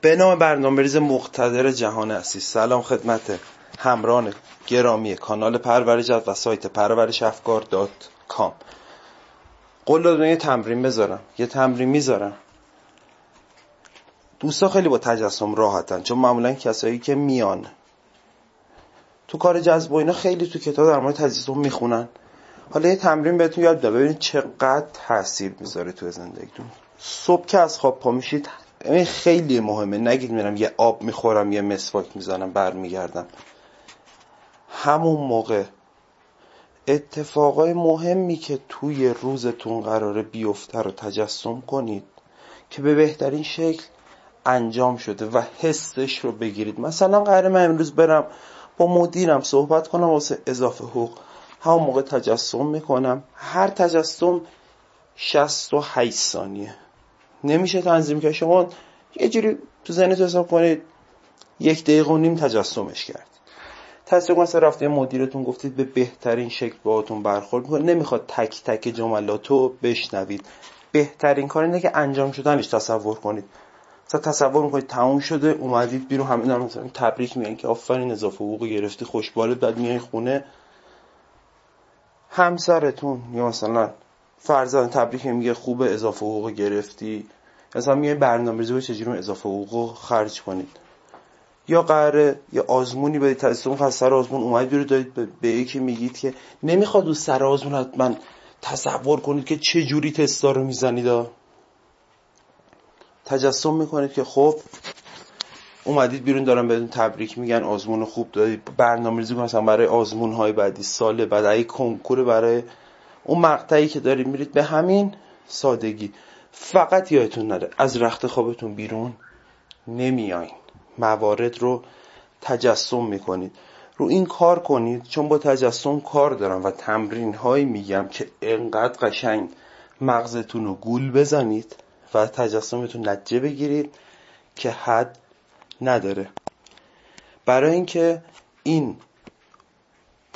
به نام برنامه ریز مقتدر جهان هستی سلام خدمت همراهان گرامی کانال پرورش و سایت پرورش افکار dot com. قول یه تمرین بذارم. یه تمرین می‌ذارم. دوستا خیلی با تجسم راحتن چون معمولا کسایی که میان. تو کار جذب و اینا خیلی تو کتاب در مورد تجسم می‌خونن. حالا یه تمرین بهتون یاد بده ببینید چقدر تاثیر می‌ذاره تو زندگیتون. صبح که از خواب پا میشید این خیلی مهمه. نگید میرم یه آب می‌خورم یه مسواک می‌زنم برمیگردم. همون موقع اتفاقای مهمی که توی روزتون قراره بیفته رو تجسم کنید که به بهترین شکل انجام شده و حسش رو بگیرید. مثلا قرار من امروز برم با مدیرم صحبت کنم واسه اضافه حقوق. همون موقع تجسم می‌کنم. هر تجسم 68 ثانیه. نمیشه تنظیم که شما یه جوری تو ذهنتون حساب کنید یک دقیقه و نیم تجسمش کرد. تصدیق مثلا رفته مدیرتون گفتید به بهترین شکل باهاتون برخورد می‌کنه. نمی‌خواد تک تک جملاتو بشنوید. بهترین کار اینه که انجام شدنش تصور کنید. مثلا تصور می‌کنید تموم شده اومدید بیرون همین هم مثلا تبریک میگن که آفرین اضافه حقوق گرفتی خوشبالت بعد میای خونه. همسرتون یا مثلا فرزند تبریک میگه خوبه اضافه حقوق گرفتی. مثلا میگه برنامه‌ریزی چجوری اضافه حقوق خرج کنید؟ یا قراره یه آزمونی بدید؟ تصمیم از سر آزمون اومد بیرو دارید به یکی میگید که نمی‌خواد اون سر آزمون حتما تصور کنید که چه جوری تستا رو می‌زنید تجسم می‌کنید که خب اومدید بیرون دارم بهتون تبریک میگن آزمون خوب دادید برنامه ریزی مثلا برای آزمون های بعدی سال بعد کنکور برای اون مقطعی که دارید میرید به همین سادگی. فقط یادتون نره از رخت خوابتون بیرون نمیاین موارد رو تجسم می‌کنید. رو این کار کنید چون با تجسم کار دارم و تمرین هایی میگم که انقدر قشنگ مغزتون رو گول بزنید و تجسمتون نتیجه بگیرید که حد نداره. برای اینکه این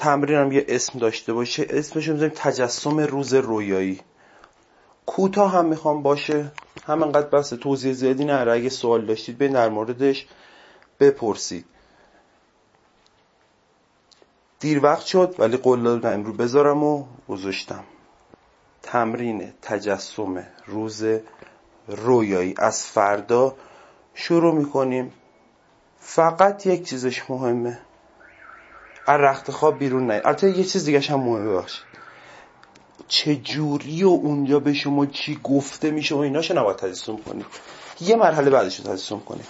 تمرینم یه اسم داشته باشه. اسمش رو تجسم روز رویایی. کوتاه هم می‌خوام باشه. همینقدر بس توضیح زیادی نره. اگه سوال داشتید به در موردش بپرسید. دیر وقت شد ولی قول دادم امرو بذارم و گذاشتم. تمرین تجسم روز رویایی. از فردا شروع می‌کنیم. فقط یک چیزش مهمه. از رخت خواب بیرون نه البته یه چیز دیگه هم مهمه چه جوری و اونجا به شما چی گفته میشه و ایناشو نباید تجسم کنید. یه مرحله بعدش رو تجسم کنید.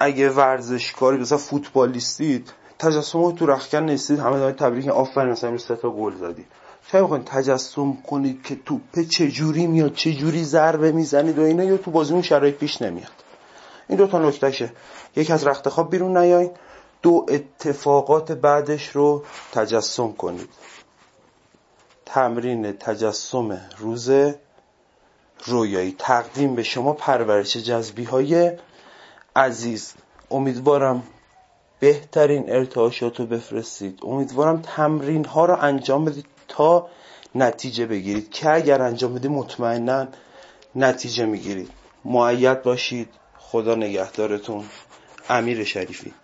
اگه ورزشکاری مثلا فوتبالیستید تجسم تو رخکن نیستید همه دارید تبریک آفرین مثلا امروز تا گل زدی چه می‌خواین تجسم کنید که توپه جوری میاد چه جوری ضربه می‌زنید و اینا یا تو بازیمون شرایط پیش نمیاد. این دو تا نکتهشه. یک از رخت خواب بیرون نیاین دو اتفاقات بعدش رو تجسم کنید. تمرین تجسم روز رویایی. تقدیم به شما پرورش جذبی های عزیز. امیدوارم بهترین ارتعاشات رو بفرستید. امیدوارم تمرین ها رو انجام بدید تا نتیجه بگیرید. که اگر انجام بدید مطمئنا نتیجه می‌گیرید. معید باشید. خدا نگهدارتون. امیر شریفی.